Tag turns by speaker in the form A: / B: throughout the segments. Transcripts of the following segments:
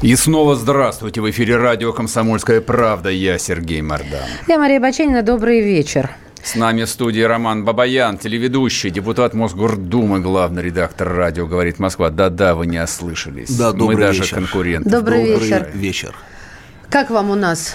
A: И снова здравствуйте. В эфире радио «Комсомольская правда». Я Сергей Мордан.
B: Я Мария Баченина. Добрый вечер.
A: С нами в студии Роман Бабаян, телеведущий, депутат Мосгордумы, главный редактор радио «Говорит Москва». Да-да, вы не ослышались.
C: Да, добрый
A: Мы даже
C: вечер.
A: конкуренты.
B: Добрый,
C: Добрый
B: вечер.
C: вечер.
B: Как вам у нас?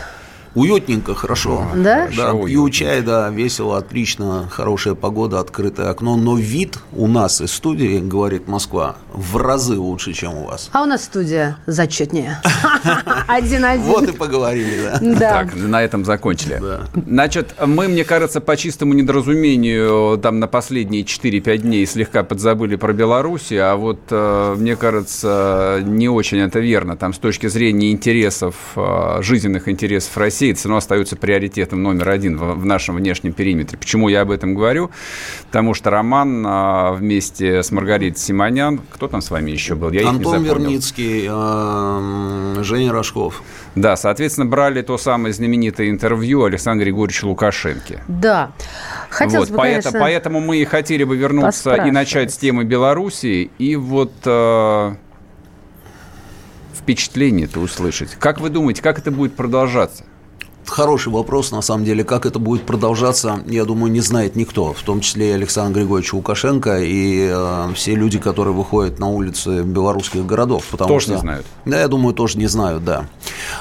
C: Уютненько, хорошо.
B: Да?
C: Да,
A: Хорошо,
C: пью чай, да, весело, отлично, хорошая погода, открытое окно. Но вид у нас из студии, говорит Москва, в разы лучше, чем у вас.
B: А у нас студия зачетнее. Один-один.
C: Вот и поговорили, да.
B: Да.
A: Так, на этом закончили. Значит, мы, мне кажется, по чистому недоразумению там на последние 4-5 дней слегка подзабыли про Белоруссию, а вот, э, мне кажется, не очень это верно. Там с точки зрения интересов, э, жизненных интересов России, это все равно остается приоритетом номер один в, в нашем внешнем периметре. Почему я об этом говорю? Потому что Роман э, вместе с Маргаритой Симонян, кто там с вами еще был? Я их не
C: Антон
A: запомнил.
C: Верницкий, эм, Женя Рожков.
A: Да, соответственно, брали то самое знаменитое интервью Александра Григорьевича Лукашенко.
B: Да. Хотелось
A: вот,
B: бы,
A: поэто-
B: конечно...
A: Поэтому мы и хотели бы вернуться и начать с темы Белоруссии. И вот э, впечатление-то услышать. Как вы думаете, как это будет продолжаться?
C: Хороший вопрос, на самом деле, как это будет продолжаться, я думаю, не знает никто, в том числе и Александр Григорьевич Лукашенко и э, все люди, которые выходят на улицы белорусских городов. Потому
A: Тоже
C: что,
A: не знают.
C: Да, я думаю, тоже не знают, да.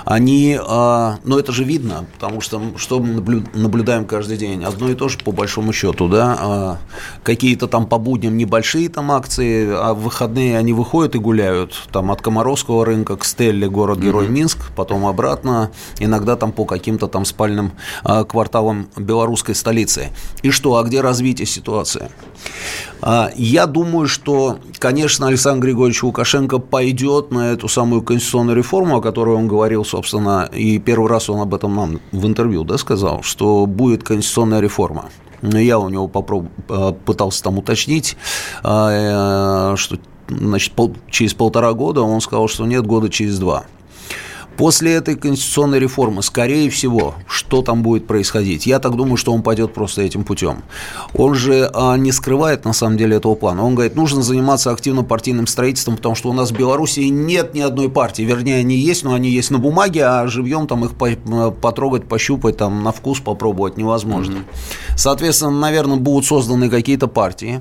C: Они, э, но это же видно, потому что что мы наблю- наблюдаем каждый день? Одно и то же по большому счету, да. Э, какие-то там по будням небольшие там акции, а в выходные они выходят и гуляют. Там от Комаровского рынка к Стелле, город-герой Минск, потом обратно, иногда там по каким-то там спальным а, кварталам белорусской столицы. И что, а где развитие ситуации? А, Я думаю, что, конечно, Александр Григорьевич Лукашенко пойдет на эту самую конституционную реформу, о которой он говорил, собственно, и первый раз он об этом нам в интервью да, сказал, что будет конституционная реформа. Но Я у него попроб- а, пытался там уточнить, э, что значит, пол- через полтора года, он сказал, что нет, года через два. После этой конституционной реформы, скорее всего, что там будет происходить? Я так думаю, что он пойдет просто этим путем. Он же а, не скрывает на самом деле этого плана. Он говорит, нужно заниматься активно партийным строительством, потому что у нас в Беларуси нет ни одной партии. Вернее, они есть, но они есть на бумаге, а живьем там их по- потрогать, пощупать, там на вкус попробовать невозможно. Соответственно, наверное, будут созданы какие-то партии.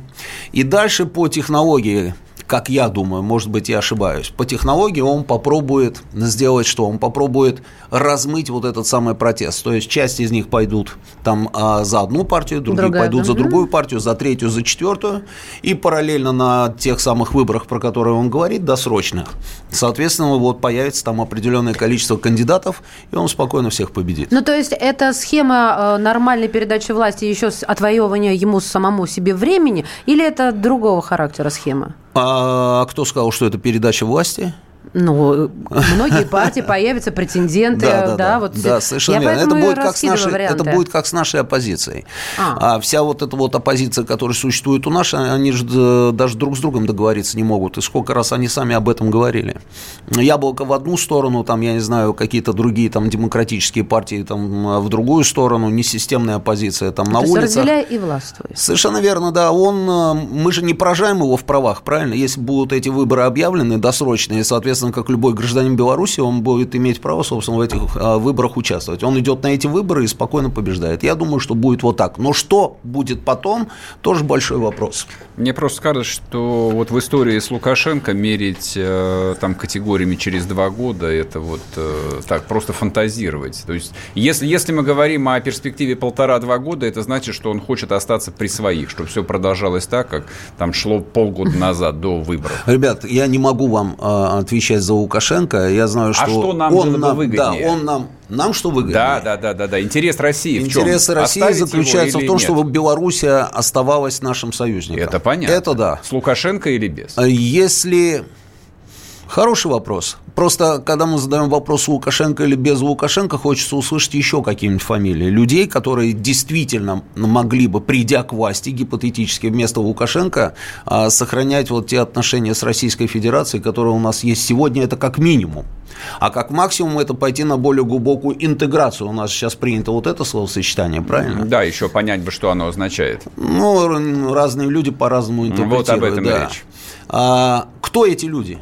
C: И дальше по технологии как я думаю, может быть, я ошибаюсь, по технологии он попробует сделать что? Он попробует размыть вот этот самый протест. То есть часть из них пойдут там а, за одну партию, другие
B: Другая,
C: пойдут за
B: мгм.
C: другую партию, за третью, за четвертую. И параллельно на тех самых выборах, про которые он говорит, досрочных, соответственно, вот появится там определенное количество кандидатов, и он спокойно всех победит.
B: Ну, то есть это схема э, нормальной передачи власти еще с отвоевывания ему самому себе времени, или это другого характера схема?
C: А кто сказал, что это передача власти?
B: Ну, многие партии появятся, претенденты, да, вот
C: да, совершенно
B: я
C: верно. Это будет, как с нашей, это
B: варианты.
C: будет как с нашей оппозицией.
B: А.
C: А. вся вот эта вот оппозиция, которая существует у нас, они же э, даже друг с другом договориться не могут. И сколько раз они сами об этом говорили. Яблоко в одну сторону, там, я не знаю, какие-то другие там демократические партии там в другую сторону, несистемная оппозиция там на
B: То есть
C: улицах.
B: разделяй и властвуй.
C: Совершенно верно, да. Он, э, мы же не поражаем его в правах, правильно? Если будут эти выборы объявлены досрочные, соответственно, как любой гражданин Беларуси, он будет иметь право, собственно, в этих э, выборах участвовать. Он идет на эти выборы и спокойно побеждает. Я думаю, что будет вот так. Но что будет потом, тоже большой вопрос.
A: Мне просто кажется, что вот в истории с Лукашенко мерить э, там категориями через два года это вот э, так просто фантазировать. То есть если, если мы говорим о перспективе полтора-два года, это значит, что он хочет остаться при своих, чтобы все продолжалось так, как там шло полгода назад до выборов.
C: Ребят, я не могу вам э, отвечать за Лукашенко. Я знаю, что,
A: А что нам
C: он нам,
A: выгоднее?
C: Да, он нам, нам что выгоднее?
A: Да, да, да, да, да. Интерес России в чем?
C: Интересы России
A: Оставить
C: заключаются в том,
A: нет?
C: чтобы Белоруссия оставалась нашим союзником.
A: Это понятно.
C: Это да.
A: С Лукашенко или без?
C: А Если Хороший вопрос. Просто, когда мы задаем вопрос Лукашенко или без Лукашенко, хочется услышать еще какие-нибудь фамилии. Людей, которые действительно могли бы, придя к власти, гипотетически вместо Лукашенко, а, сохранять вот те отношения с Российской Федерацией, которые у нас есть сегодня, это как минимум. А как максимум это пойти на более глубокую интеграцию. У нас сейчас принято вот это словосочетание, правильно?
A: Да, еще понять бы, что оно означает.
C: Ну, разные люди по-разному интерпретируют.
A: Вот об этом
C: да.
A: речь.
C: А, кто эти люди?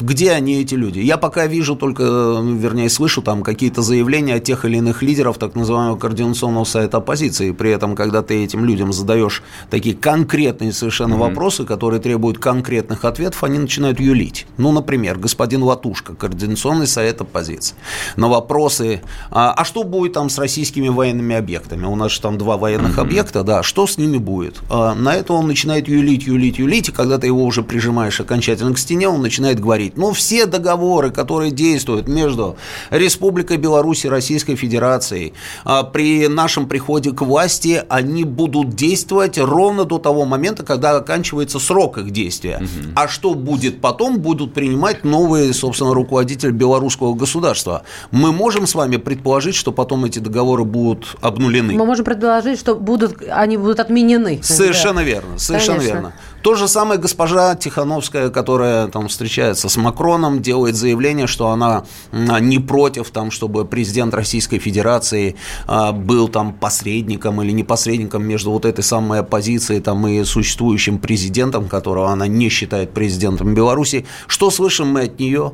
C: Где они, эти люди? Я пока вижу только, ну, вернее, слышу там какие-то заявления от тех или иных лидеров так называемого координационного совета оппозиции. При этом, когда ты этим людям задаешь такие конкретные совершенно mm-hmm. вопросы, которые требуют конкретных ответов, они начинают юлить. Ну, например, господин Латушка, координационный совет оппозиции. На вопросы, а, а что будет там с российскими военными объектами? У нас же там два военных mm-hmm. объекта, да, что с ними будет? А, на это он начинает юлить, юлить, юлить, и когда ты его уже прижимаешь окончательно к стене, он начинает говорить, говорить. Ну, все договоры, которые действуют между Республикой Беларусь и Российской Федерацией а, при нашем приходе к власти, они будут действовать ровно до того момента, когда оканчивается срок их действия. Угу. А что будет потом, будут принимать новые, собственно, руководители белорусского государства. Мы можем с вами предположить, что потом эти договоры будут обнулены.
B: Мы можем предположить, что будут, они будут отменены.
C: Совершенно да. верно, совершенно Конечно. верно. То же самое госпожа Тихановская, которая там встречается с Макроном, делает заявление, что она не против, там, чтобы президент Российской Федерации а, был там посредником или не посредником между вот этой самой оппозицией там, и существующим президентом, которого она не считает президентом Беларуси. Что слышим мы от нее?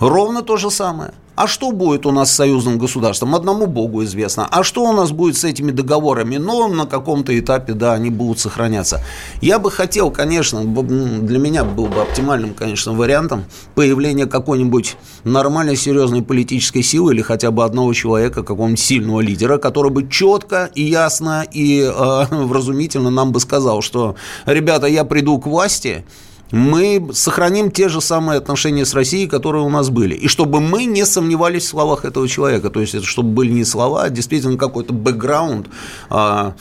C: Ровно то же самое – а что будет у нас с союзным государством? Одному Богу известно. А что у нас будет с этими договорами? Но на каком-то этапе, да, они будут сохраняться. Я бы хотел, конечно, для меня был бы оптимальным, конечно, вариантом появление какой-нибудь нормальной, серьезной политической силы или хотя бы одного человека, какого-нибудь сильного лидера, который бы четко и ясно и э, вразумительно нам бы сказал, что, ребята, я приду к власти, мы сохраним те же самые отношения с Россией, которые у нас были. И чтобы мы не сомневались в словах этого человека. То есть, это чтобы были не слова, а действительно какой-то бэкграунд, а,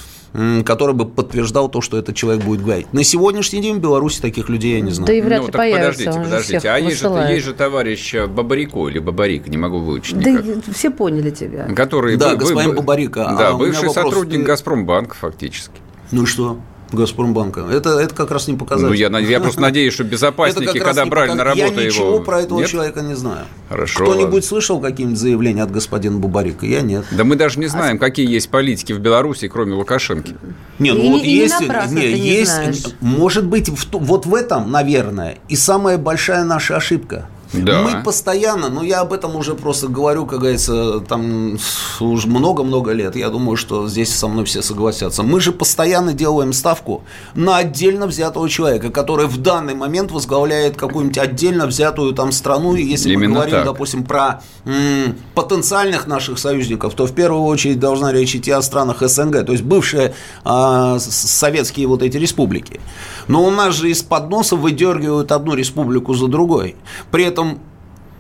C: который бы подтверждал то, что этот человек будет говорить. На сегодняшний день в Беларуси таких людей я не знаю.
B: Да и вряд ли ну, появится.
A: Подождите, подождите. А есть же, есть же товарищ Бабарико или Бабарик, не могу выучить
B: Да никак. все поняли тебя.
A: Который
C: да, вы, господин вы, Бабарика.
A: Да, а бывший сотрудник ты... Газпромбанка фактически.
C: Ну и что? Газпромбанка. Это, это как раз не показатель. Ну,
A: я, я просто надеюсь, что безопасники, когда брали на работу
C: его... Я ничего
A: его...
C: про этого человека не знаю.
A: Хорошо.
C: Кто-нибудь слышал какие-нибудь заявления от господина Бубарика? Я нет.
A: Да мы даже не знаем, а... какие есть политики в Беларуси, кроме Лукашенки.
C: Не, ну вот есть... Не, есть может быть, вот в этом, наверное, и самая большая наша ошибка. Да. Мы постоянно, ну я об этом уже просто говорю, как говорится, там уже много-много лет. Я думаю, что здесь со мной все согласятся. Мы же постоянно делаем ставку на отдельно взятого человека, который в данный момент возглавляет какую-нибудь отдельно взятую там страну. И если Именно мы говорим, так. допустим, про м, потенциальных наших союзников, то в первую очередь должна речь идти о странах СНГ, то есть бывшие а, советские вот эти республики. Но у нас же из-под носа выдергивают одну республику за другой. При этом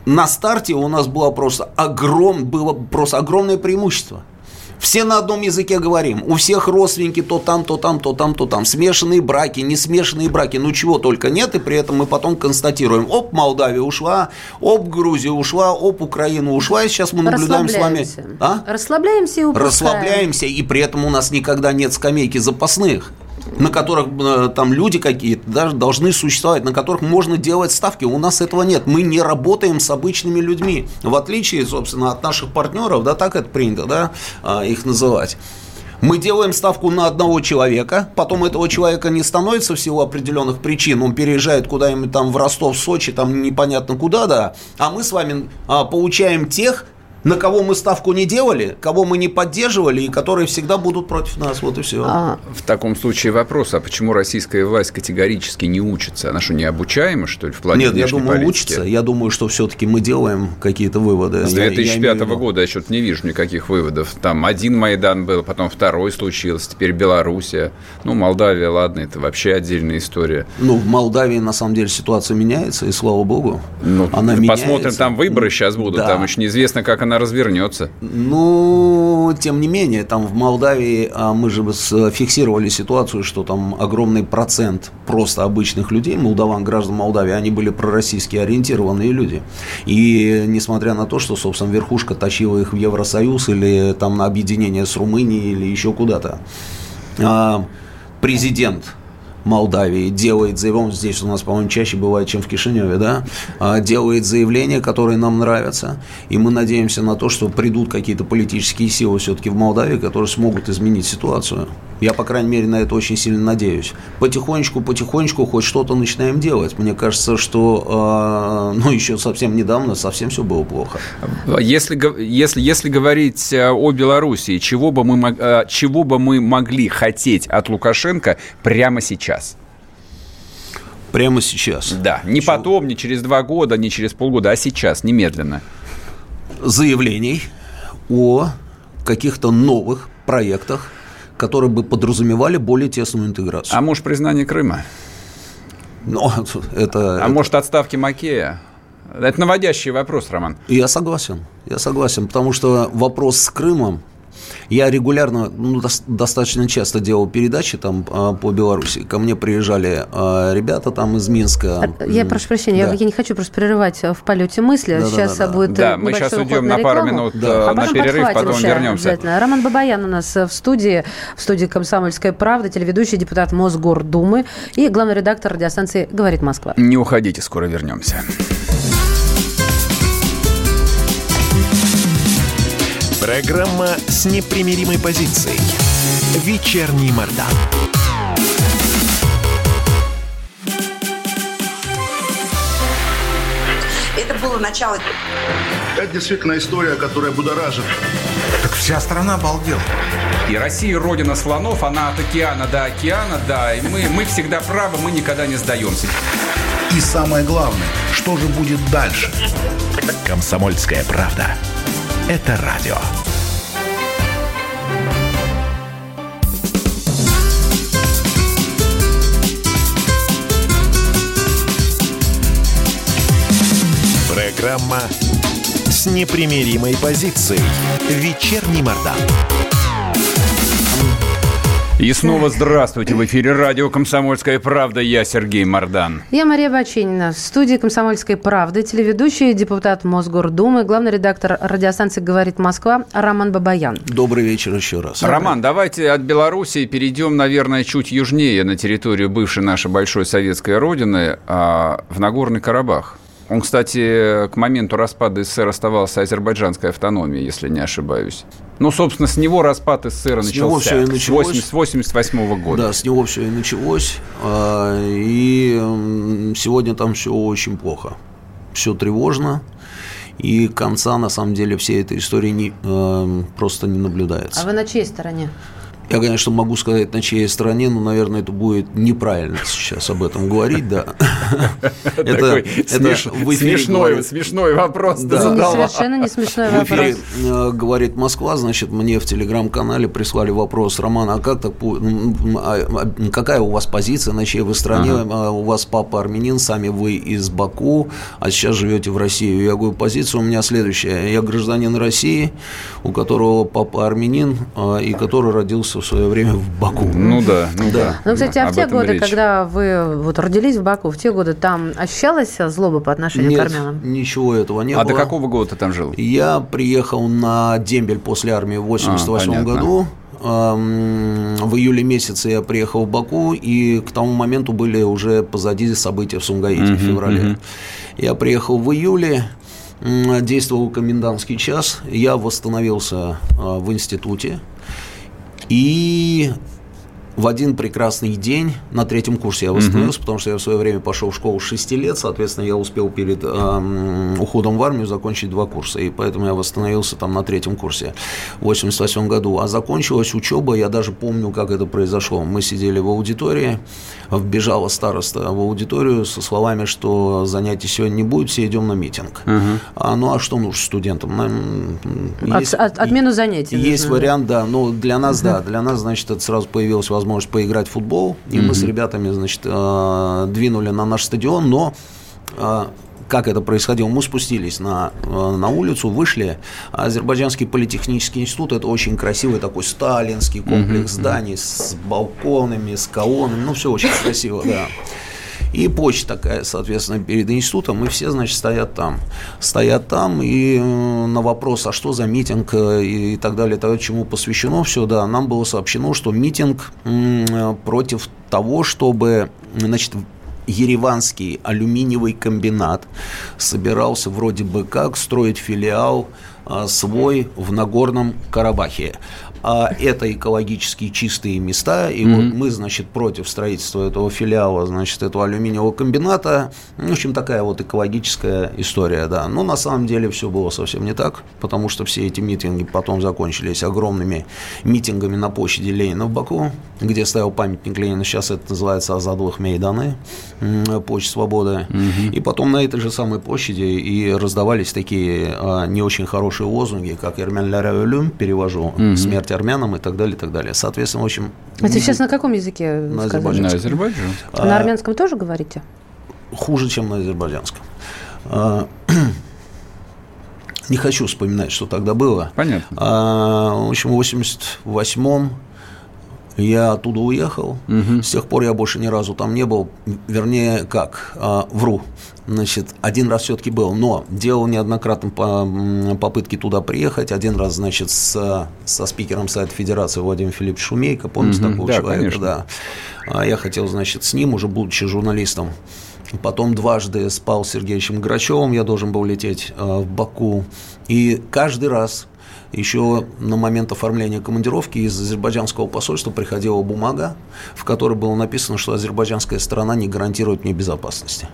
C: на старте у нас было просто, огром, было просто огромное преимущество. Все на одном языке говорим. У всех родственники то там, то там, то там, то там. Смешанные браки, не смешанные браки. Ну, чего только нет. И при этом мы потом констатируем. Оп, Молдавия ушла, оп, Грузия ушла, оп, Украина ушла. И сейчас мы наблюдаем с вами...
B: А? Расслабляемся и упускаем.
C: Расслабляемся. И при этом у нас никогда нет скамейки запасных на которых э, там люди какие-то даже должны существовать, на которых можно делать ставки. У нас этого нет. Мы не работаем с обычными людьми. В отличие, собственно, от наших партнеров, да, так это принято, да, а, их называть. Мы делаем ставку на одного человека, потом этого человека не становится в силу определенных причин, он переезжает куда-нибудь там в Ростов, Сочи, там непонятно куда, да, а мы с вами а, получаем тех, на кого мы ставку не делали, кого мы не поддерживали и которые всегда будут против нас. Вот и все. А...
A: В таком случае вопрос, а почему российская власть категорически не учится? Она что, не обучаема, что ли, в плане
C: Нет, я думаю, политики? учится. Я думаю, что все-таки мы делаем какие-то выводы.
A: С 2005 я, я года я что-то не вижу никаких выводов. Там один Майдан был, потом второй случился, теперь Белоруссия. Ну, Молдавия, ладно, это вообще отдельная история.
C: Ну, в Молдавии, на самом деле, ситуация меняется, и слава богу,
A: ну, она посмотрим, меняется. там выборы сейчас будут, да. там еще неизвестно, как она она развернется.
C: Ну, тем не менее, там в Молдавии а, мы же фиксировали ситуацию, что там огромный процент просто обычных людей, молдаван, граждан Молдавии, они были пророссийски ориентированные люди. И несмотря на то, что, собственно, верхушка тащила их в Евросоюз или там на объединение с Румынией или еще куда-то, а, президент Молдавии делает заявление, здесь у нас, по-моему, чаще бывает, чем в Кишиневе, да, а, делает заявления, которые нам нравятся, и мы надеемся на то, что придут какие-то политические силы все-таки в Молдавии, которые смогут изменить ситуацию. Я, по крайней мере, на это очень сильно надеюсь. Потихонечку, потихонечку хоть что-то начинаем делать. Мне кажется, что, э, ну, еще совсем недавно совсем все было плохо.
A: Если, если, если говорить э, о Белоруссии, чего бы, мы, э, чего бы мы могли хотеть от Лукашенко прямо сейчас?
C: Прямо сейчас?
A: Да, не Чего? потом, не через два года, не через полгода, а сейчас, немедленно.
C: Заявлений о каких-то новых проектах которые бы подразумевали более тесную интеграцию.
A: А может, признание Крыма?
C: Но это,
A: а
C: это...
A: может, отставки Макея? Это наводящий вопрос, Роман.
C: Я согласен. Я согласен, потому что вопрос с Крымом я регулярно, ну, до, достаточно часто делал передачи там а, по Беларуси. Ко мне приезжали а, ребята там из Минска.
B: А, я прошу прощения, да. я, я не хочу просто прерывать в полете мысли. Да, сейчас да, да, будет
A: Да, мы сейчас уйдем на, на пару минут да. на перерыв, потом вернемся.
B: Роман Бабаян у нас в студии, в студии «Комсомольская правда», телеведущий, депутат Мосгордумы и главный редактор радиостанции «Говорит Москва».
A: Не уходите, скоро вернемся.
D: Программа с непримиримой позицией. Вечерний Мордан.
E: Это было начало.
F: Это действительно история, которая будоражит.
G: Так вся страна обалдела.
A: И Россия родина слонов, она от океана до океана, да. И мы, мы всегда правы, мы никогда не сдаемся.
G: И самое главное, что же будет дальше?
D: Комсомольская правда это радио. Программа с непримиримой позицией. Вечерний Мордан.
A: И снова здравствуйте. В эфире радио «Комсомольская правда». Я Сергей Мордан.
B: Я Мария Баченина. В студии «Комсомольской правды» телеведущий, депутат Мосгордумы, главный редактор радиостанции «Говорит Москва» Роман Бабаян.
C: Добрый вечер еще раз.
A: Роман, давайте от Белоруссии перейдем, наверное, чуть южнее на территорию бывшей нашей большой советской родины, а, в Нагорный Карабах. Он, кстати, к моменту распада СССР оставался азербайджанской автономией, если не ошибаюсь. Ну, собственно, с него распад СССР с начался. Него все и началось. С 88 года.
C: Да, с него все и началось. А, и сегодня там все очень плохо. Все тревожно. И конца, на самом деле, всей этой истории не, э, просто не наблюдается.
B: А вы на чьей стороне?
C: Я, конечно, могу сказать, на чьей стороне, но, наверное, это будет неправильно сейчас об этом говорить, да.
A: Это смешной вопрос ты
B: Совершенно не смешной вопрос. В эфире
C: э, говорит Москва, значит, мне в телеграм-канале прислали вопрос, Роман, а как так, а, а, какая у вас позиция, на чьей вы стороне, а, у вас папа армянин, сами вы из Баку, а сейчас живете в России. Я говорю, позиция у меня следующая. Я гражданин России, у которого папа армянин, и который родился в свое время в Баку.
A: Ну да, ну да.
B: Ну, кстати, а в те годы, речь. когда вы вот родились в Баку, в те годы там ощущалась злоба по отношению
C: Нет,
B: к армянам?
C: ничего этого не
A: а
C: было.
A: А до какого года ты там жил?
C: Я приехал на дембель после армии в 88 а, году. В июле месяце я приехал в Баку, и к тому моменту были уже позади события в Сумгаите uh-huh, в феврале. Uh-huh. Я приехал в июле, действовал комендантский час, я восстановился а, в институте, и в один прекрасный день, на третьем курсе я восстановился, mm-hmm. потому что я в свое время пошел в школу с 6 лет, соответственно, я успел перед э, уходом в армию закончить два курса, и поэтому я восстановился там на третьем курсе в 88 году. А закончилась учеба, я даже помню, как это произошло. Мы сидели в аудитории, вбежала староста в аудиторию со словами, что занятий сегодня не будет, все идем на митинг. Mm-hmm. А, ну а что нужно студентам? Нам,
B: есть, от, отмену занятий.
C: Есть нужно, вариант, да, но для нас, mm-hmm. да, для нас, значит, это сразу появилась возможность возможность поиграть в футбол. И mm-hmm. мы с ребятами, значит, э, двинули на наш стадион, но э, как это происходило. Мы спустились на, э, на улицу, вышли. Азербайджанский политехнический институт – это очень красивый такой сталинский комплекс mm-hmm. зданий с балконами, с колоннами. Ну, все очень красиво, да. И почта такая, соответственно, перед институтом, и все, значит, стоят там. Стоят там, и э, на вопрос, а что за митинг э, и так далее, то, чему посвящено все, да, нам было сообщено, что митинг против того, чтобы, значит, Ереванский алюминиевый комбинат собирался вроде бы как строить филиал а, свой в Нагорном Карабахе а это экологически чистые места, и mm-hmm. вот мы, значит, против строительства этого филиала, значит, этого алюминиевого комбината, в общем, такая вот экологическая история, да. Но на самом деле все было совсем не так, потому что все эти митинги потом закончились огромными митингами на площади Ленина в Баку, где стоял памятник Ленина, сейчас это называется Азадовых Мейданы, площадь Свободы, mm-hmm. и потом на этой же самой площади и раздавались такие а, не очень хорошие лозунги, как «Эрмен ля перевожу, mm-hmm. смерть армянам и так далее, и так далее. Соответственно, в общем...
B: Это сейчас на каком языке
A: На азербайджанском. На азербайджанском.
B: А, на армянском тоже говорите?
C: Хуже, чем на азербайджанском. А, не хочу вспоминать, что тогда было.
A: Понятно.
C: А, в общем, в 88-м я оттуда уехал. Угу. С тех пор я больше ни разу там не был. Вернее, как? А, вру. Значит, один раз все-таки был, но делал неоднократно попытки туда приехать. Один раз, значит, с, со спикером Совета Федерации Владимиром Филипповичем Шумейко, помните угу, такого да, человека? Конечно. Да. А я хотел, значит, с ним, уже будучи журналистом, Потом дважды спал с Сергеевичем Грачевым, я должен был лететь э, в Баку. И каждый раз еще на момент оформления командировки из азербайджанского посольства приходила бумага, в которой было написано, что азербайджанская сторона не гарантирует мне безопасности.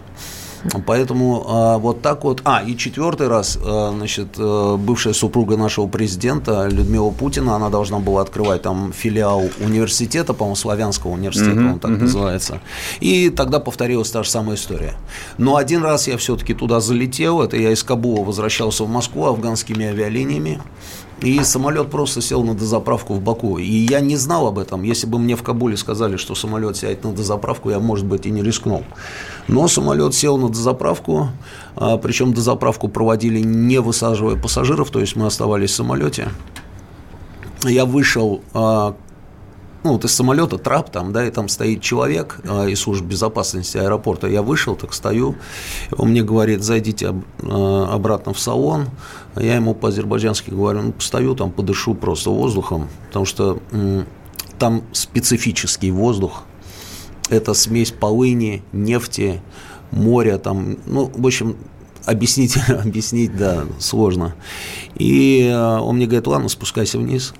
C: Поэтому а, вот так вот. А, и четвертый раз, а, значит, а, бывшая супруга нашего президента Людмила Путина, она должна была открывать там филиал университета, по-моему, славянского университета, mm-hmm, он так mm-hmm. называется. И тогда повторилась та же самая история. Но один раз я все-таки туда залетел, это я из Кабула возвращался в Москву афганскими авиалиниями. И самолет просто сел на дозаправку в Баку. И я не знал об этом. Если бы мне в Кабуле сказали, что самолет сядет на дозаправку, я, может быть, и не рискнул. Но самолет сел на дозаправку, а, причем дозаправку проводили не высаживая пассажиров, то есть мы оставались в самолете. Я вышел а, ну, вот из самолета трап там, да, и там стоит человек э, из службы безопасности аэропорта. Я вышел, так стою, он мне говорит, зайдите об, э, обратно в салон. Я ему по-азербайджански говорю, ну, постою там, подышу просто воздухом, потому что там специфический воздух. Это смесь полыни, нефти, моря, там, ну, в общем, объяснить, объяснить, да, сложно. И э, он мне говорит, ладно, спускайся вниз.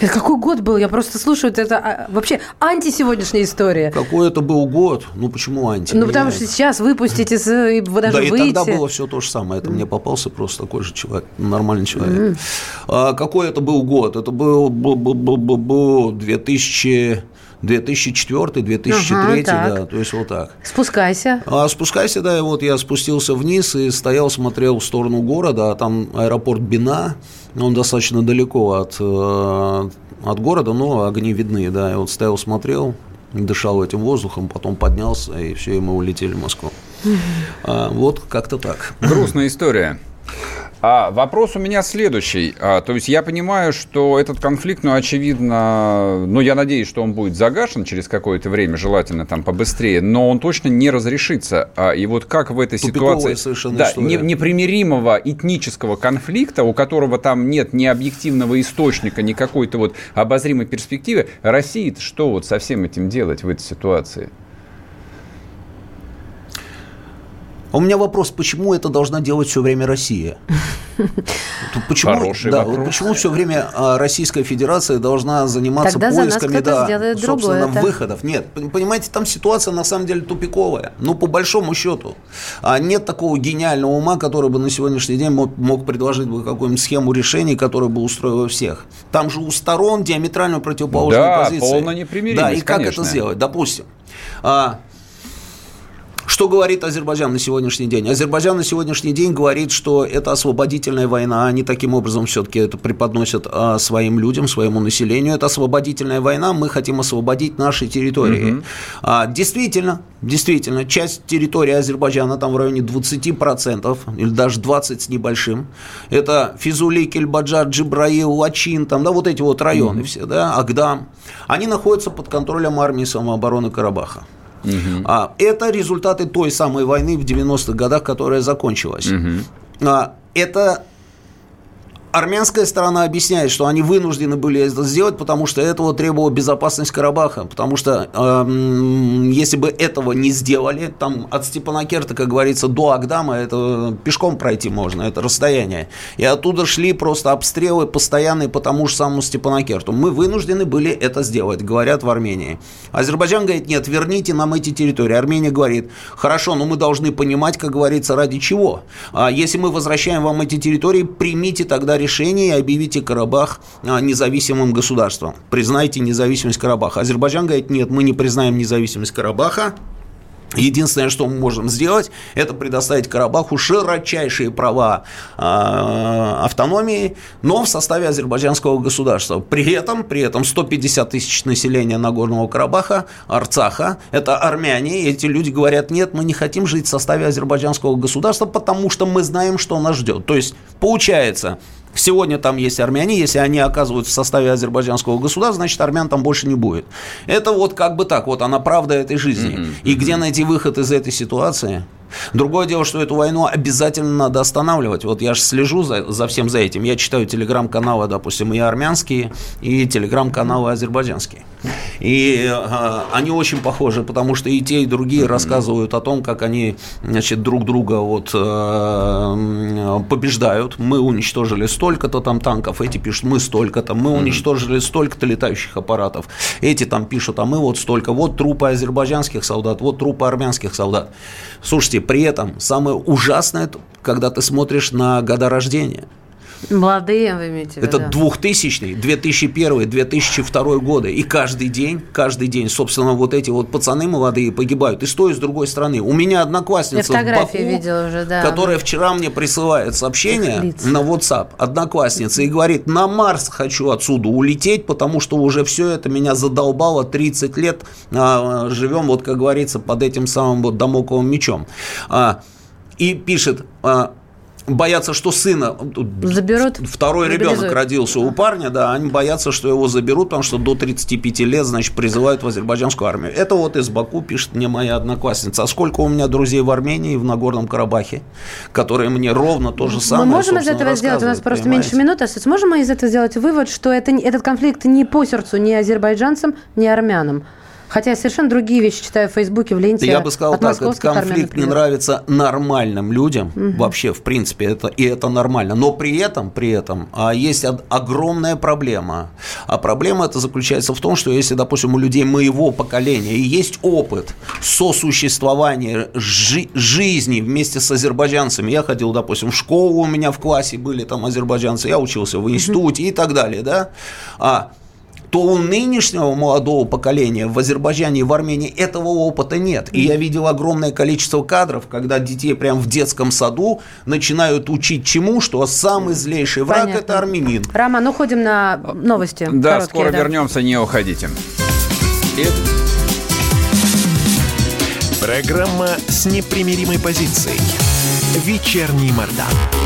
B: Это какой год был? Я просто слушаю, это а, вообще анти-сегодняшняя история.
C: Какой это был год? Ну, почему анти?
B: Ну, потому что сейчас выпустите, и вы даже
C: Да,
B: выйти.
C: и тогда было все то же самое. Это mm. мне попался просто такой же человек, нормальный человек. Mm. А, какой это был год? Это был, был, был, был, был, был 2000... 2004-2003, ага, да, то есть вот так.
B: Спускайся.
C: А спускайся, да, и вот я спустился вниз и стоял, смотрел в сторону города, а там аэропорт Бина, он достаточно далеко от, э, от города, но огни видны, да, я вот стоял, смотрел, дышал этим воздухом, потом поднялся, и все, и мы улетели в Москву. А, вот как-то так.
A: Грустная история. А вопрос у меня следующий. А, то есть я понимаю, что этот конфликт, ну, очевидно, ну, я надеюсь, что он будет загашен через какое-то время, желательно там побыстрее, но он точно не разрешится. А, и вот как в этой Тупиковая ситуации... Да, не, непримиримого этнического конфликта, у которого там нет ни объективного источника, ни какой-то вот обозримой перспективы, России что вот со всем этим делать в этой ситуации?
C: А у меня вопрос, почему это должна делать все время Россия? Почему, Хороший да, вопрос. почему все время а, Российская Федерация должна заниматься Тогда поисками да, собственно, другое, выходов? Нет, понимаете, там ситуация на самом деле тупиковая. Ну, по большому счету. А нет такого гениального ума, который бы на сегодняшний день мог, мог предложить бы какую-нибудь схему решений, которая бы устроила всех. Там же у сторон диаметрально противоположные да, позиции.
A: Полная непримиримость,
C: Да, и как конечно. это сделать? Допустим, а, Что говорит Азербайджан на сегодняшний день? Азербайджан на сегодняшний день говорит, что это освободительная война. Они таким образом все-таки это преподносят а, своим людям, своему населению. Это освободительная война. Мы хотим освободить наши территории. Угу. А, действительно, действительно, часть территории Азербайджана там в районе 20% или даже 20 с небольшим. Это Физули, Кельбаджар, Джибраил, Лачин, там, да, вот эти вот районы угу. все, да, Агдам. Они находятся под контролем армии самообороны Карабаха. Угу. А, это результаты той самой войны в 90-х годах, которая закончилась. Угу. А, это армянская сторона объясняет, что они вынуждены были это сделать, потому что этого требовала безопасность Карабаха. Потому что э, если бы этого не сделали, там от Степанакерта, как говорится, до Агдама, это пешком пройти можно, это расстояние. И оттуда шли просто обстрелы постоянные по тому же самому Степанакерту. Мы вынуждены были это сделать, говорят в Армении. Азербайджан говорит, нет, верните нам эти территории. Армения говорит, хорошо, но мы должны понимать, как говорится, ради чего. А если мы возвращаем вам эти территории, примите тогда решение решение и объявите Карабах а, независимым государством. Признайте независимость Карабаха. Азербайджан говорит, нет, мы не признаем независимость Карабаха, Единственное, что мы можем сделать, это предоставить Карабаху широчайшие права э, автономии, но в составе азербайджанского государства. При этом, при этом 150 тысяч населения Нагорного Карабаха, Арцаха, это армяне, и эти люди говорят, нет, мы не хотим жить в составе азербайджанского государства, потому что мы знаем, что нас ждет. То есть, получается, Сегодня там есть армяне, если они оказываются в составе азербайджанского государства, значит, армян там больше не будет. Это вот как бы так, вот она правда этой жизни. Mm-hmm. И где найти выход из этой ситуации? Другое дело, что эту войну обязательно надо останавливать. Вот я же слежу за, за всем за этим. Я читаю телеграм-каналы, допустим, и армянские, и телеграм-каналы азербайджанские. И э, они очень похожи, потому что и те, и другие рассказывают о том, как они значит, друг друга вот, э, побеждают. Мы уничтожили столько-то там танков, эти пишут, мы столько-то. Мы уничтожили столько-то летающих аппаратов. Эти там пишут, а мы вот столько. Вот трупы азербайджанских солдат, вот трупы армянских солдат. Слушайте, при этом самое ужасное, когда ты смотришь на года рождения –
B: Молодые, вы имеете в
C: виду? Это 2000 2001 2002 годы. И каждый день, каждый день, собственно, вот эти вот пацаны молодые погибают. И с той, и с другой стороны. У меня одноклассница в Баку,
B: уже, да.
C: которая вчера мне присылает сообщение на WhatsApp, одноклассница, и говорит, на Марс хочу отсюда улететь, потому что уже все это меня задолбало 30 лет. А, живем, вот как говорится, под этим самым вот домоковым мечом. А, и пишет, а, боятся, что сына
B: заберут.
C: Второй ребенок родился у парня, да, они боятся, что его заберут, потому что до 35 лет, значит, призывают в азербайджанскую армию. Это вот из Баку пишет мне моя одноклассница. А сколько у меня друзей в Армении и в Нагорном Карабахе, которые мне ровно то же самое.
B: Мы можем из этого сделать, у нас просто понимаете? меньше минуты, сможем мы из этого сделать вывод, что это, этот конфликт не по сердцу ни азербайджанцам, ни армянам? Хотя я совершенно другие вещи читаю в Фейсбуке, в ленте.
C: Я бы сказал так, этот конфликт армян, не нравится нормальным людям, угу. вообще, в принципе, это, и это нормально. Но при этом, при этом, а, есть огромная проблема. А проблема это заключается в том, что если, допустим, у людей моего поколения и есть опыт сосуществования жи- жизни вместе с азербайджанцами, я ходил, допустим, в школу, у меня в классе были там азербайджанцы, я учился в институте угу. и так далее, да, а то у нынешнего молодого поколения в Азербайджане и в Армении этого опыта нет. И я видел огромное количество кадров, когда детей прямо в детском саду начинают учить чему, что самый злейший враг Понятно. это армянин.
B: Роман, уходим на новости.
A: Да, Короткие, скоро да. вернемся, не уходите.
D: Программа с непримиримой позицией. Вечерний Мордан.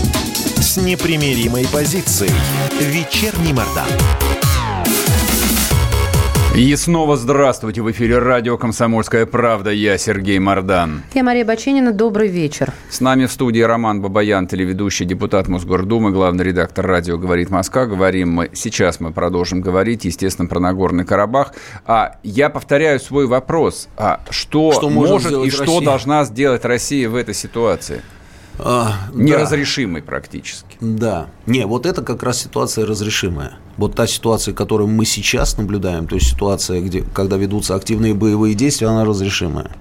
D: с непримиримой позицией. Вечерний Мордан.
A: И снова здравствуйте. В эфире радио «Комсомольская правда». Я Сергей Мордан.
B: Я Мария Баченина. Добрый вечер.
A: С нами в студии Роман Бабаян, телеведущий, депутат Мосгордумы, главный редактор радио «Говорит Москва». Говорим мы, сейчас мы продолжим говорить, естественно, про Нагорный Карабах. А я повторяю свой вопрос. А что, что может и что Россия? должна сделать Россия в этой ситуации? А, Неразрешимый да. практически.
C: Да. Не, вот это как раз ситуация разрешимая. Вот та ситуация, которую мы сейчас наблюдаем, то есть ситуация, где, когда ведутся активные боевые действия, она разрешимая.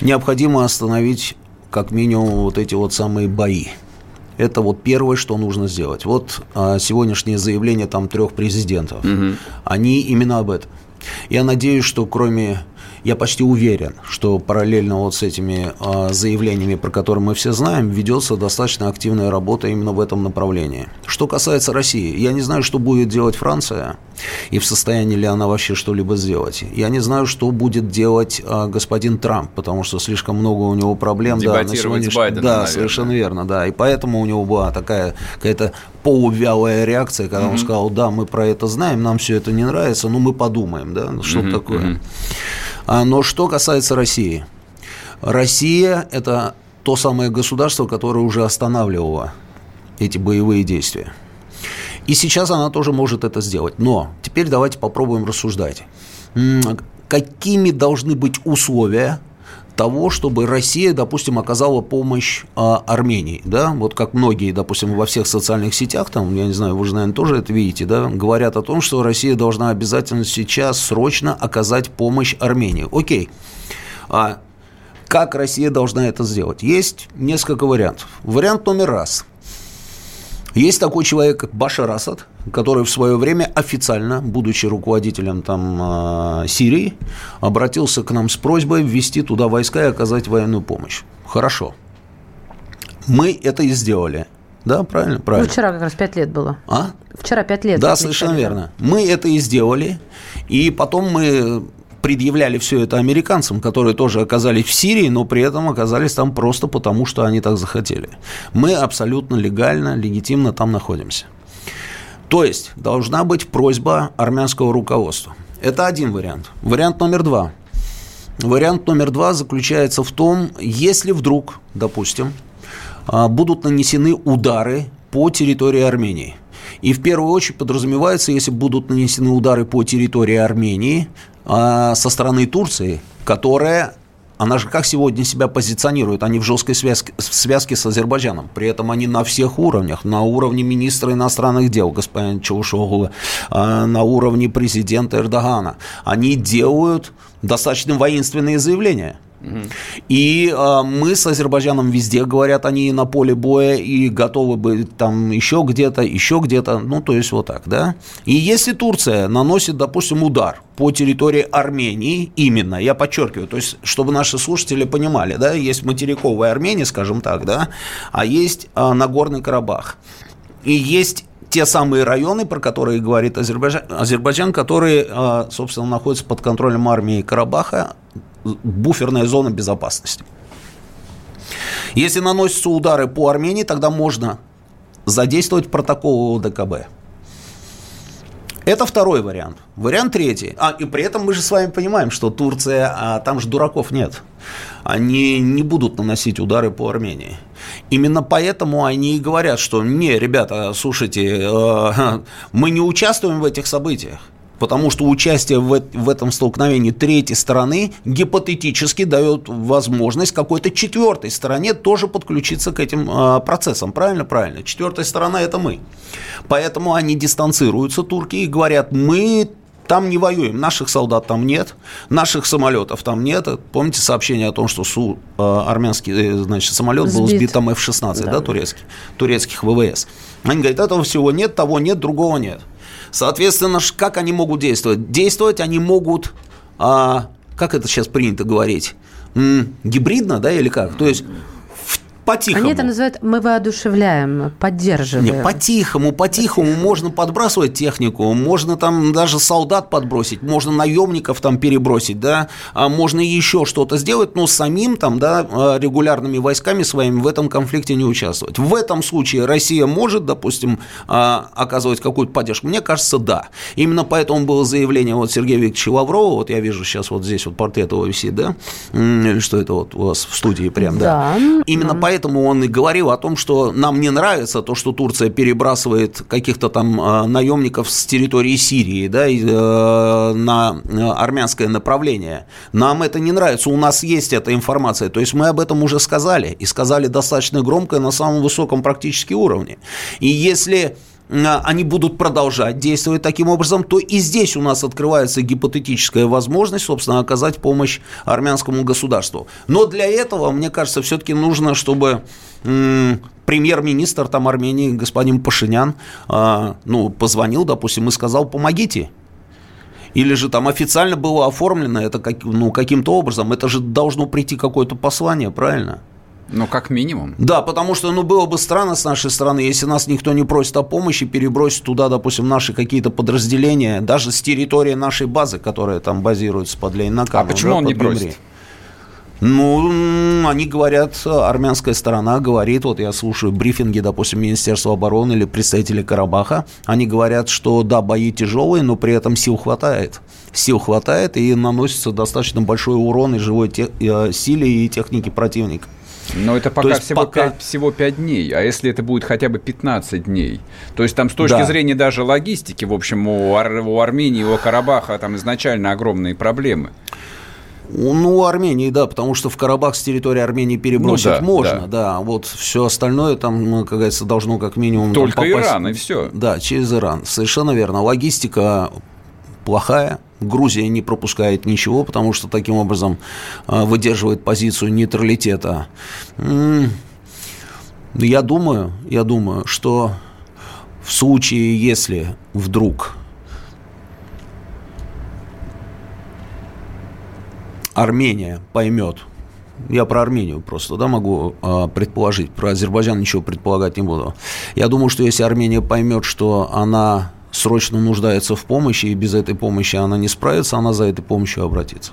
C: Необходимо остановить как минимум вот эти вот самые бои. Это вот первое, что нужно сделать. Вот а, сегодняшнее заявление там трех президентов. Угу. Они именно об этом. Я надеюсь, что кроме я почти уверен, что параллельно вот с этими э, заявлениями, про которые мы все знаем, ведется достаточно активная работа именно в этом направлении. Что касается России, я не знаю, что будет делать Франция и в состоянии ли она вообще что-либо сделать. Я не знаю, что будет делать э, господин Трамп, потому что слишком много у него проблем.
A: Да, на сегодняшний... Байденом,
C: да совершенно верно, да. И поэтому у него была такая какая-то полувялая реакция, когда mm-hmm. он сказал, да, мы про это знаем, нам все это не нравится, но мы подумаем, да, что mm-hmm. такое. Mm-hmm. А, но что касается России. Россия – это то самое государство, которое уже останавливало эти боевые действия. И сейчас она тоже может это сделать. Но теперь давайте попробуем рассуждать. Какими должны быть условия того, чтобы Россия, допустим, оказала помощь а, Армении, да, вот как многие, допустим, во всех социальных сетях, там, я не знаю, вы же, наверное, тоже это видите, да, говорят о том, что Россия должна обязательно сейчас срочно оказать помощь Армении. Окей. А как Россия должна это сделать? Есть несколько вариантов. Вариант номер раз. Есть такой человек, Башар Асад, который в свое время официально, будучи руководителем там, Сирии, обратился к нам с просьбой ввести туда войска и оказать военную помощь. Хорошо. Мы это и сделали. Да, правильно, правильно.
B: Ну, вчера как раз пять лет было.
C: А?
B: Вчера пять лет.
C: Да, совершенно верно. Мы это и сделали. И потом мы предъявляли все это американцам, которые тоже оказались в Сирии, но при этом оказались там просто потому, что они так захотели. Мы абсолютно легально, легитимно там находимся. То есть должна быть просьба армянского руководства. Это один вариант. Вариант номер два. Вариант номер два заключается в том, если вдруг, допустим, а, будут нанесены удары по территории Армении. И в первую очередь подразумевается, если будут нанесены удары по территории Армении, со стороны Турции, которая она же как сегодня себя позиционирует? Они в жесткой связке, связке с Азербайджаном. При этом они на всех уровнях. На уровне министра иностранных дел, господин Чаушоглу, а, на уровне президента Эрдогана. Они делают достаточно воинственные заявления – и э, мы с Азербайджаном везде, говорят они, на поле боя и готовы быть там еще где-то, еще где-то, ну, то есть вот так, да. И если Турция наносит, допустим, удар по территории Армении, именно, я подчеркиваю, то есть, чтобы наши слушатели понимали, да, есть материковая Армения, скажем так, да, а есть э, Нагорный Карабах. И есть те самые районы, про которые говорит Азербайджан, Азербайджан которые, а, собственно, находятся под контролем армии Карабаха, буферная зона безопасности. Если наносятся удары по Армении, тогда можно задействовать протокол ОДКБ. Это второй вариант. Вариант третий. А, и при этом мы же с вами понимаем, что Турция, а там же дураков нет. Они не будут наносить удары по Армении. Именно поэтому они и говорят, что не, ребята, слушайте, э, мы не участвуем в этих событиях. Потому что участие в, в этом столкновении третьей стороны гипотетически дает возможность какой-то четвертой стороне тоже подключиться к этим э, процессам. Правильно? Правильно. Четвертая сторона – это мы. Поэтому они дистанцируются, турки, и говорят, мы там не воюем, наших солдат там нет, наших самолетов там нет. Помните сообщение о том, что су, э, армянский значит, самолет Сбит. был сбит там F-16, да. да, турецкий, турецких ВВС. Они говорят, этого всего нет, того нет, другого нет. Соответственно, как они могут действовать? Действовать они могут, а, как это сейчас принято говорить, гибридно, да, или как? То есть по-тихому.
B: Они это называют «мы воодушевляем, поддерживаем».
C: Не, по-тихому, по-тихому можно подбрасывать технику, можно там даже солдат подбросить, можно наемников там перебросить, да, а можно еще что-то сделать, но самим там, да, а, регулярными войсками своими в этом конфликте не участвовать. В этом случае Россия может, допустим, а, оказывать какую-то поддержку? Мне кажется, да. Именно поэтому было заявление вот Сергея Викторовича Лаврова, вот я вижу сейчас вот здесь вот портрет его висит, да, что это вот у вас в студии прям, да. да. Именно да. поэтому он и говорил о том, что нам не нравится то, что Турция перебрасывает каких-то там а, наемников с территории Сирии, да, э, на э, армянское направление. Нам это не нравится, у нас есть эта информация, то есть мы об этом уже сказали, и сказали достаточно громко на самом высоком практически уровне. И если они будут продолжать действовать таким образом, то и здесь у нас открывается гипотетическая возможность, собственно, оказать помощь армянскому государству. Но для этого, мне кажется, все-таки нужно, чтобы премьер-министр там Армении, господин Пашинян, а, ну, позвонил, допустим, и сказал, помогите. Или же там официально было оформлено это как, ну, каким-то образом. Это же должно прийти какое-то послание, правильно?
A: Ну, как минимум.
C: Да, потому что, ну, было бы странно с нашей стороны, если нас никто не просит о помощи, перебросить туда, допустим, наши какие-то подразделения, даже с территории нашей базы, которая там базируется под Лейнаканом.
A: А почему да, он не просит?
C: Ну, они говорят, армянская сторона говорит, вот я слушаю брифинги, допустим, Министерства обороны или представителей Карабаха, они говорят, что да, бои тяжелые, но при этом сил хватает. Сил хватает и наносится достаточно большой урон и живой те, э, силе и технике противника.
A: Но это пока всего, пока... 5, всего 5 дней. А если это будет хотя бы 15 дней? То есть там с точки да. зрения даже логистики, в общем, у, Ар... у Армении, у Карабаха там изначально огромные проблемы.
C: Ну, у Армении, да, потому что в Карабах с территории Армении перебросить ну, да, можно, да. да. Вот все остальное там, ну, как говорится, должно как минимум...
A: Только попасть... Иран, и все.
C: Да, через Иран. Совершенно верно. Логистика плохая. Грузия не пропускает ничего, потому что таким образом а, выдерживает позицию нейтралитета. Я думаю, я думаю, что в случае, если вдруг Армения поймет, я про Армению просто, да, могу э, предположить, про Азербайджан ничего предполагать не буду. Я думаю, что если Армения поймет, что она срочно нуждается в помощи, и без этой помощи она не справится, она за этой помощью обратится.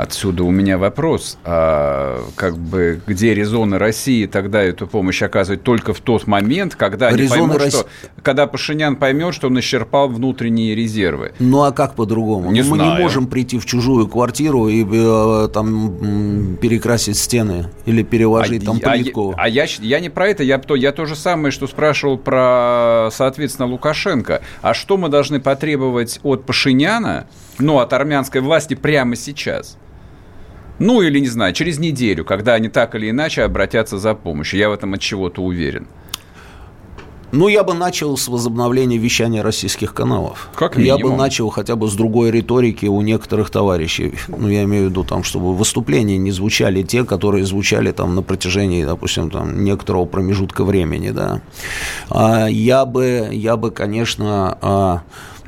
A: Отсюда у меня вопрос, а как бы где резоны России тогда эту помощь оказывать только в тот момент, когда они поймут, России... что когда Пашинян поймет, что он исчерпал внутренние резервы.
C: Ну а как по-другому?
A: Не
C: ну, Мы
A: знаю.
C: не можем прийти в чужую квартиру и э, там перекрасить стены или переложить а, там плитку.
A: А, а я, я не про это, я, то, я то же самое, что спрашивал про, соответственно, Лукашенко. А что мы должны потребовать от Пашиняна, ну, от армянской власти прямо сейчас? Ну, или, не знаю, через неделю, когда они так или иначе обратятся за помощью. Я в этом от чего-то уверен.
C: Ну, я бы начал с возобновления вещания российских каналов.
A: Как минимум.
C: Я бы начал хотя бы с другой риторики у некоторых товарищей. Ну, я имею в виду, там, чтобы выступления не звучали те, которые звучали там на протяжении, допустим, там, некоторого промежутка времени, да. А я бы, я бы, конечно, а,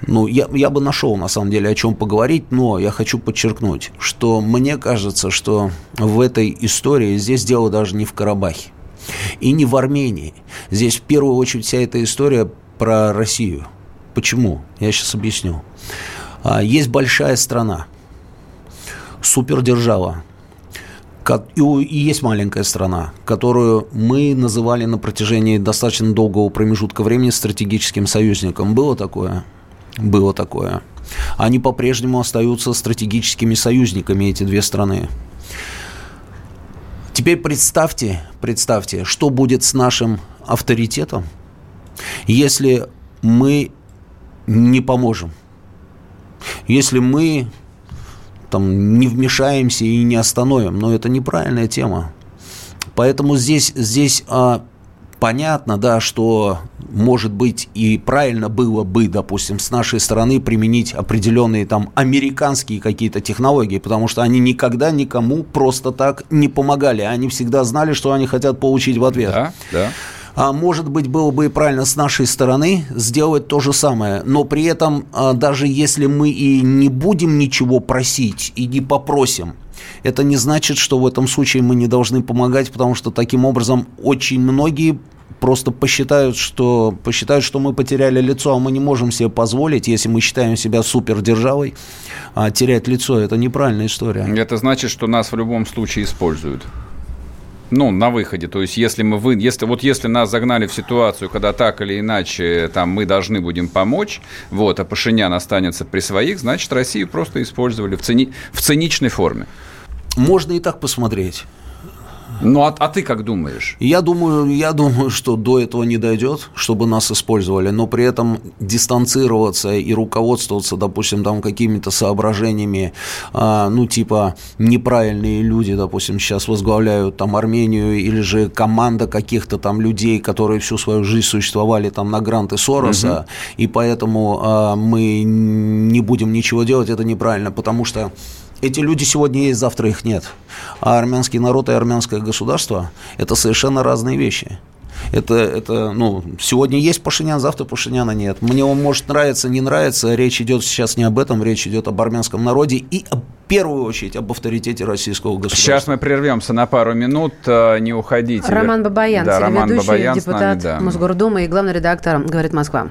C: ну, я, я бы нашел, на самом деле, о чем поговорить, но я хочу подчеркнуть, что мне кажется, что в этой истории здесь дело даже не в Карабахе и не в Армении. Здесь в первую очередь вся эта история про Россию. Почему? Я сейчас объясню. А, есть большая страна, супердержава, и есть маленькая страна, которую мы называли на протяжении достаточно долгого промежутка времени стратегическим союзником. Было такое? Было такое. Они по-прежнему остаются стратегическими союзниками, эти две страны. Теперь представьте, представьте, что будет с нашим авторитетом, если мы не поможем, если мы там не вмешаемся и не остановим. Но это неправильная тема. Поэтому здесь, здесь а, понятно, да, что, может быть, и правильно было бы, допустим, с нашей стороны применить определенные там американские какие-то технологии, потому что они никогда никому просто так не помогали. Они всегда знали, что они хотят получить в ответ.
A: Да, да.
C: А может быть, было бы и правильно с нашей стороны сделать то же самое. Но при этом, а, даже если мы и не будем ничего просить и не попросим, это не значит, что в этом случае мы не должны помогать, потому что таким образом очень многие просто посчитают, что, посчитают, что мы потеряли лицо, а мы не можем себе позволить, если мы считаем себя супердержавой, а, терять лицо. Это неправильная история.
A: Это значит, что нас в любом случае используют ну, на выходе. То есть, если мы вы, если вот если нас загнали в ситуацию, когда так или иначе там мы должны будем помочь, вот, а Пашинян останется при своих, значит, Россию просто использовали в, цини, в циничной форме.
C: Можно и так посмотреть.
A: Ну, а, а ты как думаешь?
C: Я думаю, я думаю, что до этого не дойдет, чтобы нас использовали, но при этом дистанцироваться и руководствоваться, допустим, там какими-то соображениями, а, ну, типа неправильные люди, допустим, сейчас возглавляют там Армению или же команда каких-то там людей, которые всю свою жизнь существовали там на гранты Сороса, угу. и поэтому а, мы не будем ничего делать, это неправильно, потому что эти люди сегодня есть, завтра их нет. А армянский народ и армянское государство – это совершенно разные вещи. Это, это, ну, сегодня есть Пашинян, завтра Пашиняна нет. Мне он может нравиться, не нравится. Речь идет сейчас не об этом, речь идет об армянском народе и в первую очередь об авторитете российского государства.
A: Сейчас мы прервемся на пару минут, э, не уходите.
B: Роман Бабаян,
A: да,
B: Роман Бабаян депутат нами, да. Мосгордумы и главный редактор «Говорит Москва».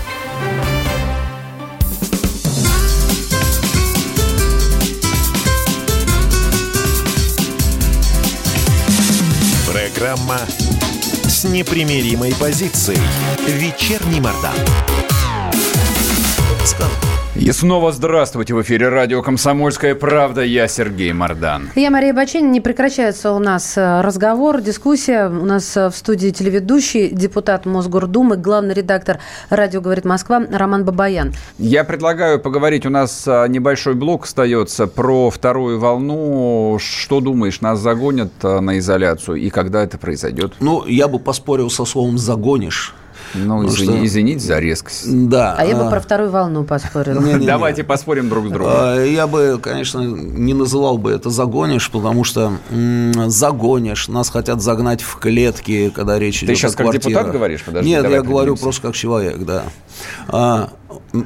D: Программа с непримиримой позицией. Вечерний Мордан.
A: И снова здравствуйте. В эфире радио «Комсомольская правда». Я Сергей Мордан.
B: Я Мария Бачинина. Не прекращается у нас э, разговор, дискуссия. У нас э, в студии телеведущий, депутат Мосгордумы, главный редактор «Радио говорит Москва» Роман Бабаян.
A: Я предлагаю поговорить. У нас э, небольшой блок остается про вторую волну. Что думаешь, нас загонят на изоляцию? И когда это произойдет?
C: Ну, я бы поспорил со словом «загонишь».
A: Ну, извини, что... извините за резкость.
C: Да.
B: А я бы а. про вторую волну поспорил.
A: Давайте поспорим друг с другом. А,
C: я бы, конечно, не называл бы это загонишь, потому что загонишь, нас хотят загнать в клетки, когда речь идет о
A: Ты сейчас как депутат говоришь?
C: Нет, я говорю просто как человек, да.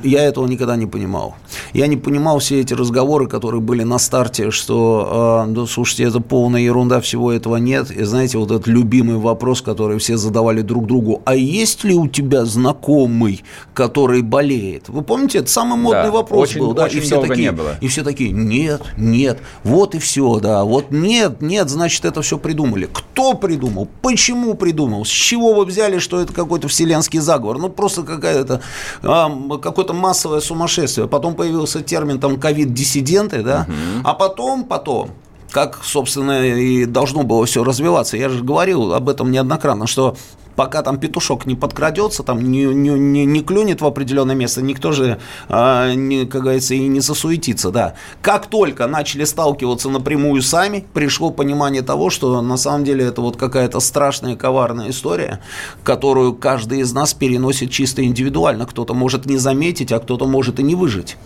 C: Я этого никогда не понимал. Я не понимал все эти разговоры, которые были на старте, что, э, да, слушайте, это полная ерунда, всего этого нет. И знаете, вот этот любимый вопрос, который все задавали друг другу, а есть ли у тебя знакомый, который болеет? Вы помните, это самый модный да, вопрос
A: очень,
C: был,
A: да? Очень и все такие, не было.
C: И все такие, нет, нет, вот и все, да, вот нет, нет, значит, это все придумали. Кто придумал? Почему придумал? С чего вы взяли, что это какой-то вселенский заговор? Ну, просто какая-то, а, какое-то массовое сумасшествие. Потом появился термин там ковид-диссиденты, да, угу. а потом, потом, как, собственно, и должно было все развиваться. Я же говорил об этом неоднократно, что пока там петушок не подкрадется, там не, не, не, не клюнет в определенное место, никто же, а, не, как говорится, и не засуетится, да. Как только начали сталкиваться напрямую сами, пришло понимание того, что на самом деле это вот какая-то страшная, коварная история, которую каждый из нас переносит чисто индивидуально. Кто-то может не заметить, а кто-то может и не выжить.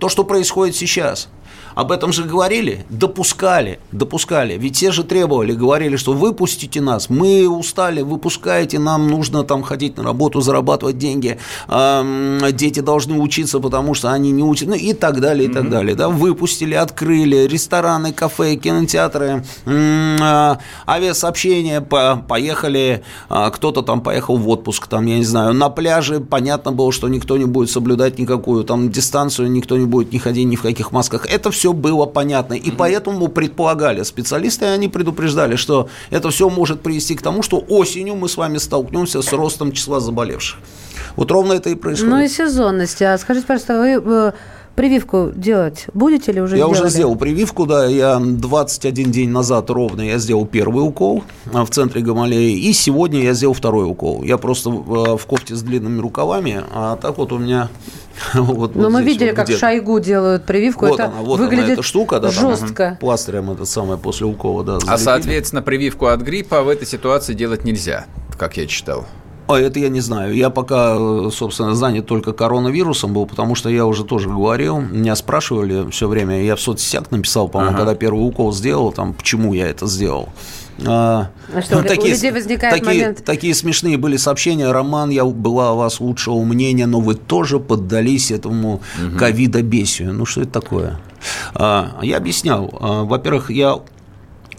C: То, что происходит сейчас – об этом же говорили, допускали, допускали. Ведь те же требовали, говорили, что выпустите нас, мы устали, выпускайте, нам нужно там ходить на работу, зарабатывать деньги, э, дети должны учиться, потому что они не учат, ну и так далее, и так mm-hmm. далее. Да? Выпустили, открыли рестораны, кафе, кинотеатры, э, авиасообщения, по, поехали, э, кто-то там поехал в отпуск, там, я не знаю, на пляже, понятно было, что никто не будет соблюдать никакую там дистанцию, никто не будет ни ходить ни в каких масках. Это все все было понятно. И поэтому предполагали специалисты, они предупреждали, что это все может привести к тому, что осенью мы с вами столкнемся с ростом числа заболевших. Вот ровно это и происходит.
B: Ну и сезонность. А скажите, пожалуйста, вы э, Прививку делать будете или уже
C: Я
B: сделали?
C: уже сделал прививку, да. Я 21 день назад ровно я сделал первый укол а, в центре Гамалеи. И сегодня я сделал второй укол. Я просто в, в кофте с длинными рукавами, а так вот у меня
B: вот, Но вот мы видели, вот как Шойгу делают прививку.
C: Вот
B: это
C: она, вот
B: выглядит
C: она, эта штука, да,
B: жестко.
C: Там, пластырем это самое после укола, да.
A: Залепили. А, соответственно, прививку от гриппа в этой ситуации делать нельзя, как я читал.
C: А это я не знаю. Я пока, собственно, занят только коронавирусом был, потому что я уже тоже говорил, меня спрашивали все время, я в соцсетях написал, по-моему, ага. когда первый укол сделал, там, почему я это сделал.
B: А, а что, такие, у людей возникает
C: такие,
B: момент...
C: Такие смешные были сообщения. Роман, я была о вас лучшего мнения, но вы тоже поддались этому угу. ковидобесию. Ну, что это такое? А, я объяснял. А, во-первых, я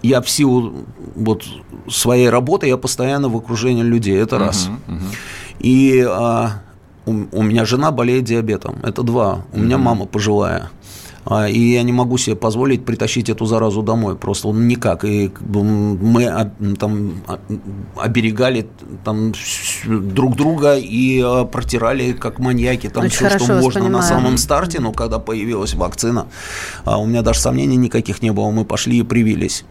C: я в силу вот своей работы я постоянно в окружении людей. Это раз. Uh-huh, uh-huh. И а, у, у меня жена болеет диабетом. Это два. У uh-huh. меня мама пожилая. А, и я не могу себе позволить притащить эту заразу домой, просто он никак. И мы там оберегали там друг друга и а, протирали как маньяки там Очень все, что можно на самом старте, но когда появилась вакцина, а, у меня даже сомнений никаких не было, мы пошли и привились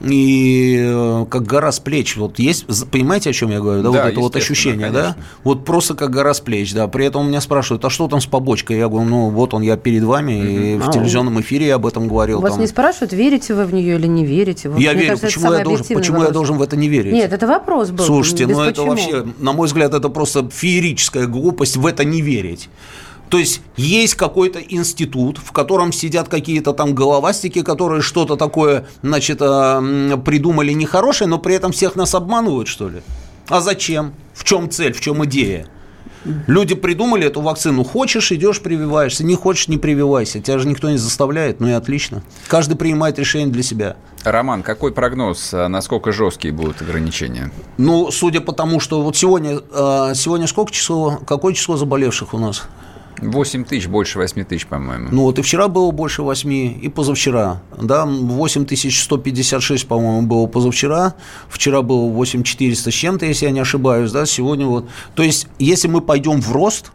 C: и э, как гора с плеч. Вот есть, понимаете, о чем я говорю? Да, да вот это вот ощущение, конечно. да? Вот просто как гора с плеч, да. При этом у меня спрашивают, а что там с побочкой? Я говорю, ну вот он, я перед вами, и в а, телевизионном эфире я об этом говорил.
B: Вас
C: там.
B: не спрашивают, верите вы в нее или не верите?
C: Вот, я верю, кажется, почему, я должен, почему я должен в это не верить?
B: Нет, это вопрос был.
C: Слушайте, ну это вообще, на мой взгляд, это просто феерическая глупость в это не верить. То есть есть какой-то институт, в котором сидят какие-то там головастики, которые что-то такое, значит, э, придумали нехорошее, но при этом всех нас обманывают, что ли? А зачем? В чем цель, в чем идея? Люди придумали эту вакцину. Хочешь, идешь, прививаешься. Не хочешь, не прививайся. Тебя же никто не заставляет. Ну и отлично. Каждый принимает решение для себя.
A: Роман, какой прогноз? А насколько жесткие будут ограничения?
C: Ну, судя по тому, что вот сегодня, э, сегодня сколько число, какое число заболевших у нас?
A: 8 тысяч, больше 8 тысяч, по-моему.
C: Ну вот и вчера было больше 8, и позавчера. Да, 8 тысяч 156, по-моему, было позавчера. Вчера было 8 400 с чем-то, если я не ошибаюсь. Да, сегодня вот. То есть, если мы пойдем в рост,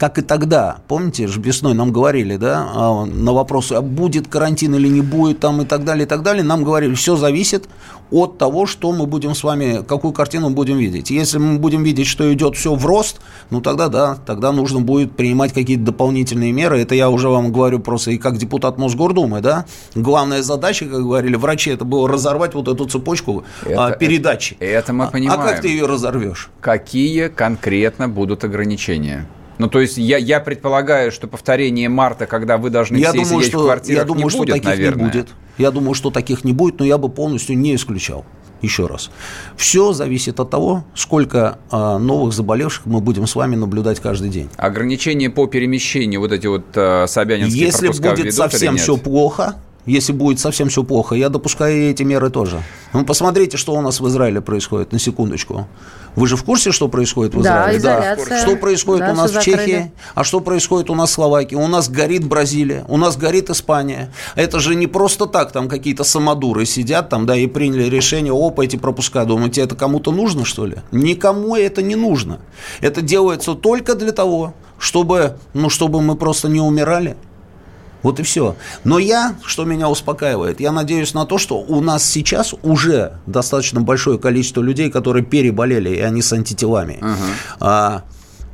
C: как и тогда, помните, же весной нам говорили, да, а, на вопросы, а будет карантин или не будет, там и так далее, и так далее, нам говорили, все зависит от того, что мы будем с вами, какую картину будем видеть. Если мы будем видеть, что идет все в рост, ну тогда да, тогда нужно будет принимать какие-то дополнительные меры. Это я уже вам говорю просто и как депутат Мосгордумы, да. Главная задача, как говорили врачи, это было разорвать вот эту цепочку это, а, передачи.
A: Это, это мы понимаем.
C: А, а как ты ее разорвешь?
A: Какие конкретно будут ограничения? Ну, то есть я, я предполагаю, что повторение марта, когда вы должны я все думаю, сидеть что, в квартирах,
C: я думаю,
A: не
C: что
A: будет,
C: таких
A: наверное.
C: не будет. Я думаю, что таких не будет, но я бы полностью не исключал. Еще раз. Все зависит от того, сколько э, новых заболевших мы будем с вами наблюдать каждый день.
A: Ограничения по перемещению, вот эти вот э, собянинские
C: Если будет совсем все плохо, если будет совсем все плохо, я допускаю эти меры тоже. Ну, посмотрите, что у нас в Израиле происходит, на секундочку. Вы же в курсе, что происходит в Израиле?
B: Да, изоляция.
C: Что происходит да, у нас в Чехии? Закрыли. А что происходит у нас в Словакии? У нас горит Бразилия, у нас горит Испания. Это же не просто так, там какие-то самодуры сидят там, да, и приняли решение, опа, эти пропуска. Думаете, это кому-то нужно, что ли? Никому это не нужно. Это делается только для того, чтобы, ну, чтобы мы просто не умирали. Вот и все. Но я, что меня успокаивает, я надеюсь на то, что у нас сейчас уже достаточно большое количество людей, которые переболели, и они с антителами. Uh-huh. А,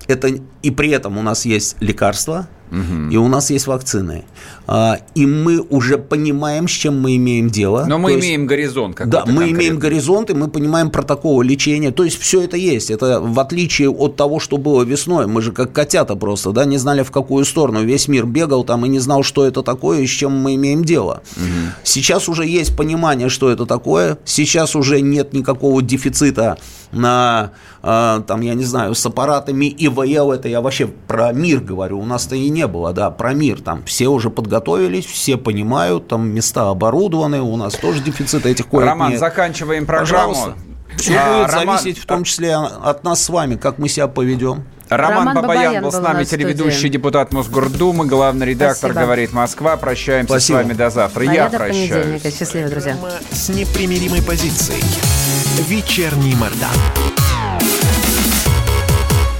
C: это, и при этом у нас есть лекарства, Угу. И у нас есть вакцины. А, и мы уже понимаем, с чем мы имеем дело.
A: Но мы имеем есть, горизонт.
C: Да, мы конкретный. имеем горизонт, и мы понимаем протоколы лечения. То есть все это есть. Это в отличие от того, что было весной. Мы же как котята просто, да, не знали в какую сторону. Весь мир бегал там и не знал, что это такое и с чем мы имеем дело. Угу. Сейчас уже есть понимание, что это такое. Сейчас уже нет никакого дефицита на, э, там, я не знаю, с аппаратами ИВЛ. Это я вообще про мир говорю. У нас-то и не было, да, про мир. Там все уже подготовились, все понимают, там места оборудованы, у нас тоже дефицит этих коек
A: Роман, нет. заканчиваем программу.
C: Пожалуйста. Все а, будет Роман... зависеть в том числе от нас с вами, как мы себя поведем.
A: Роман, Роман Бабаян, Бабаян был с нами, телеведущий депутат Мосгордумы, главный редактор Спасибо. «Говорит Москва». Прощаемся Спасибо. с вами до завтра. А я прощаюсь.
B: Счастливо, друзья.
D: С непримиримой позицией. Вечерний Мордан.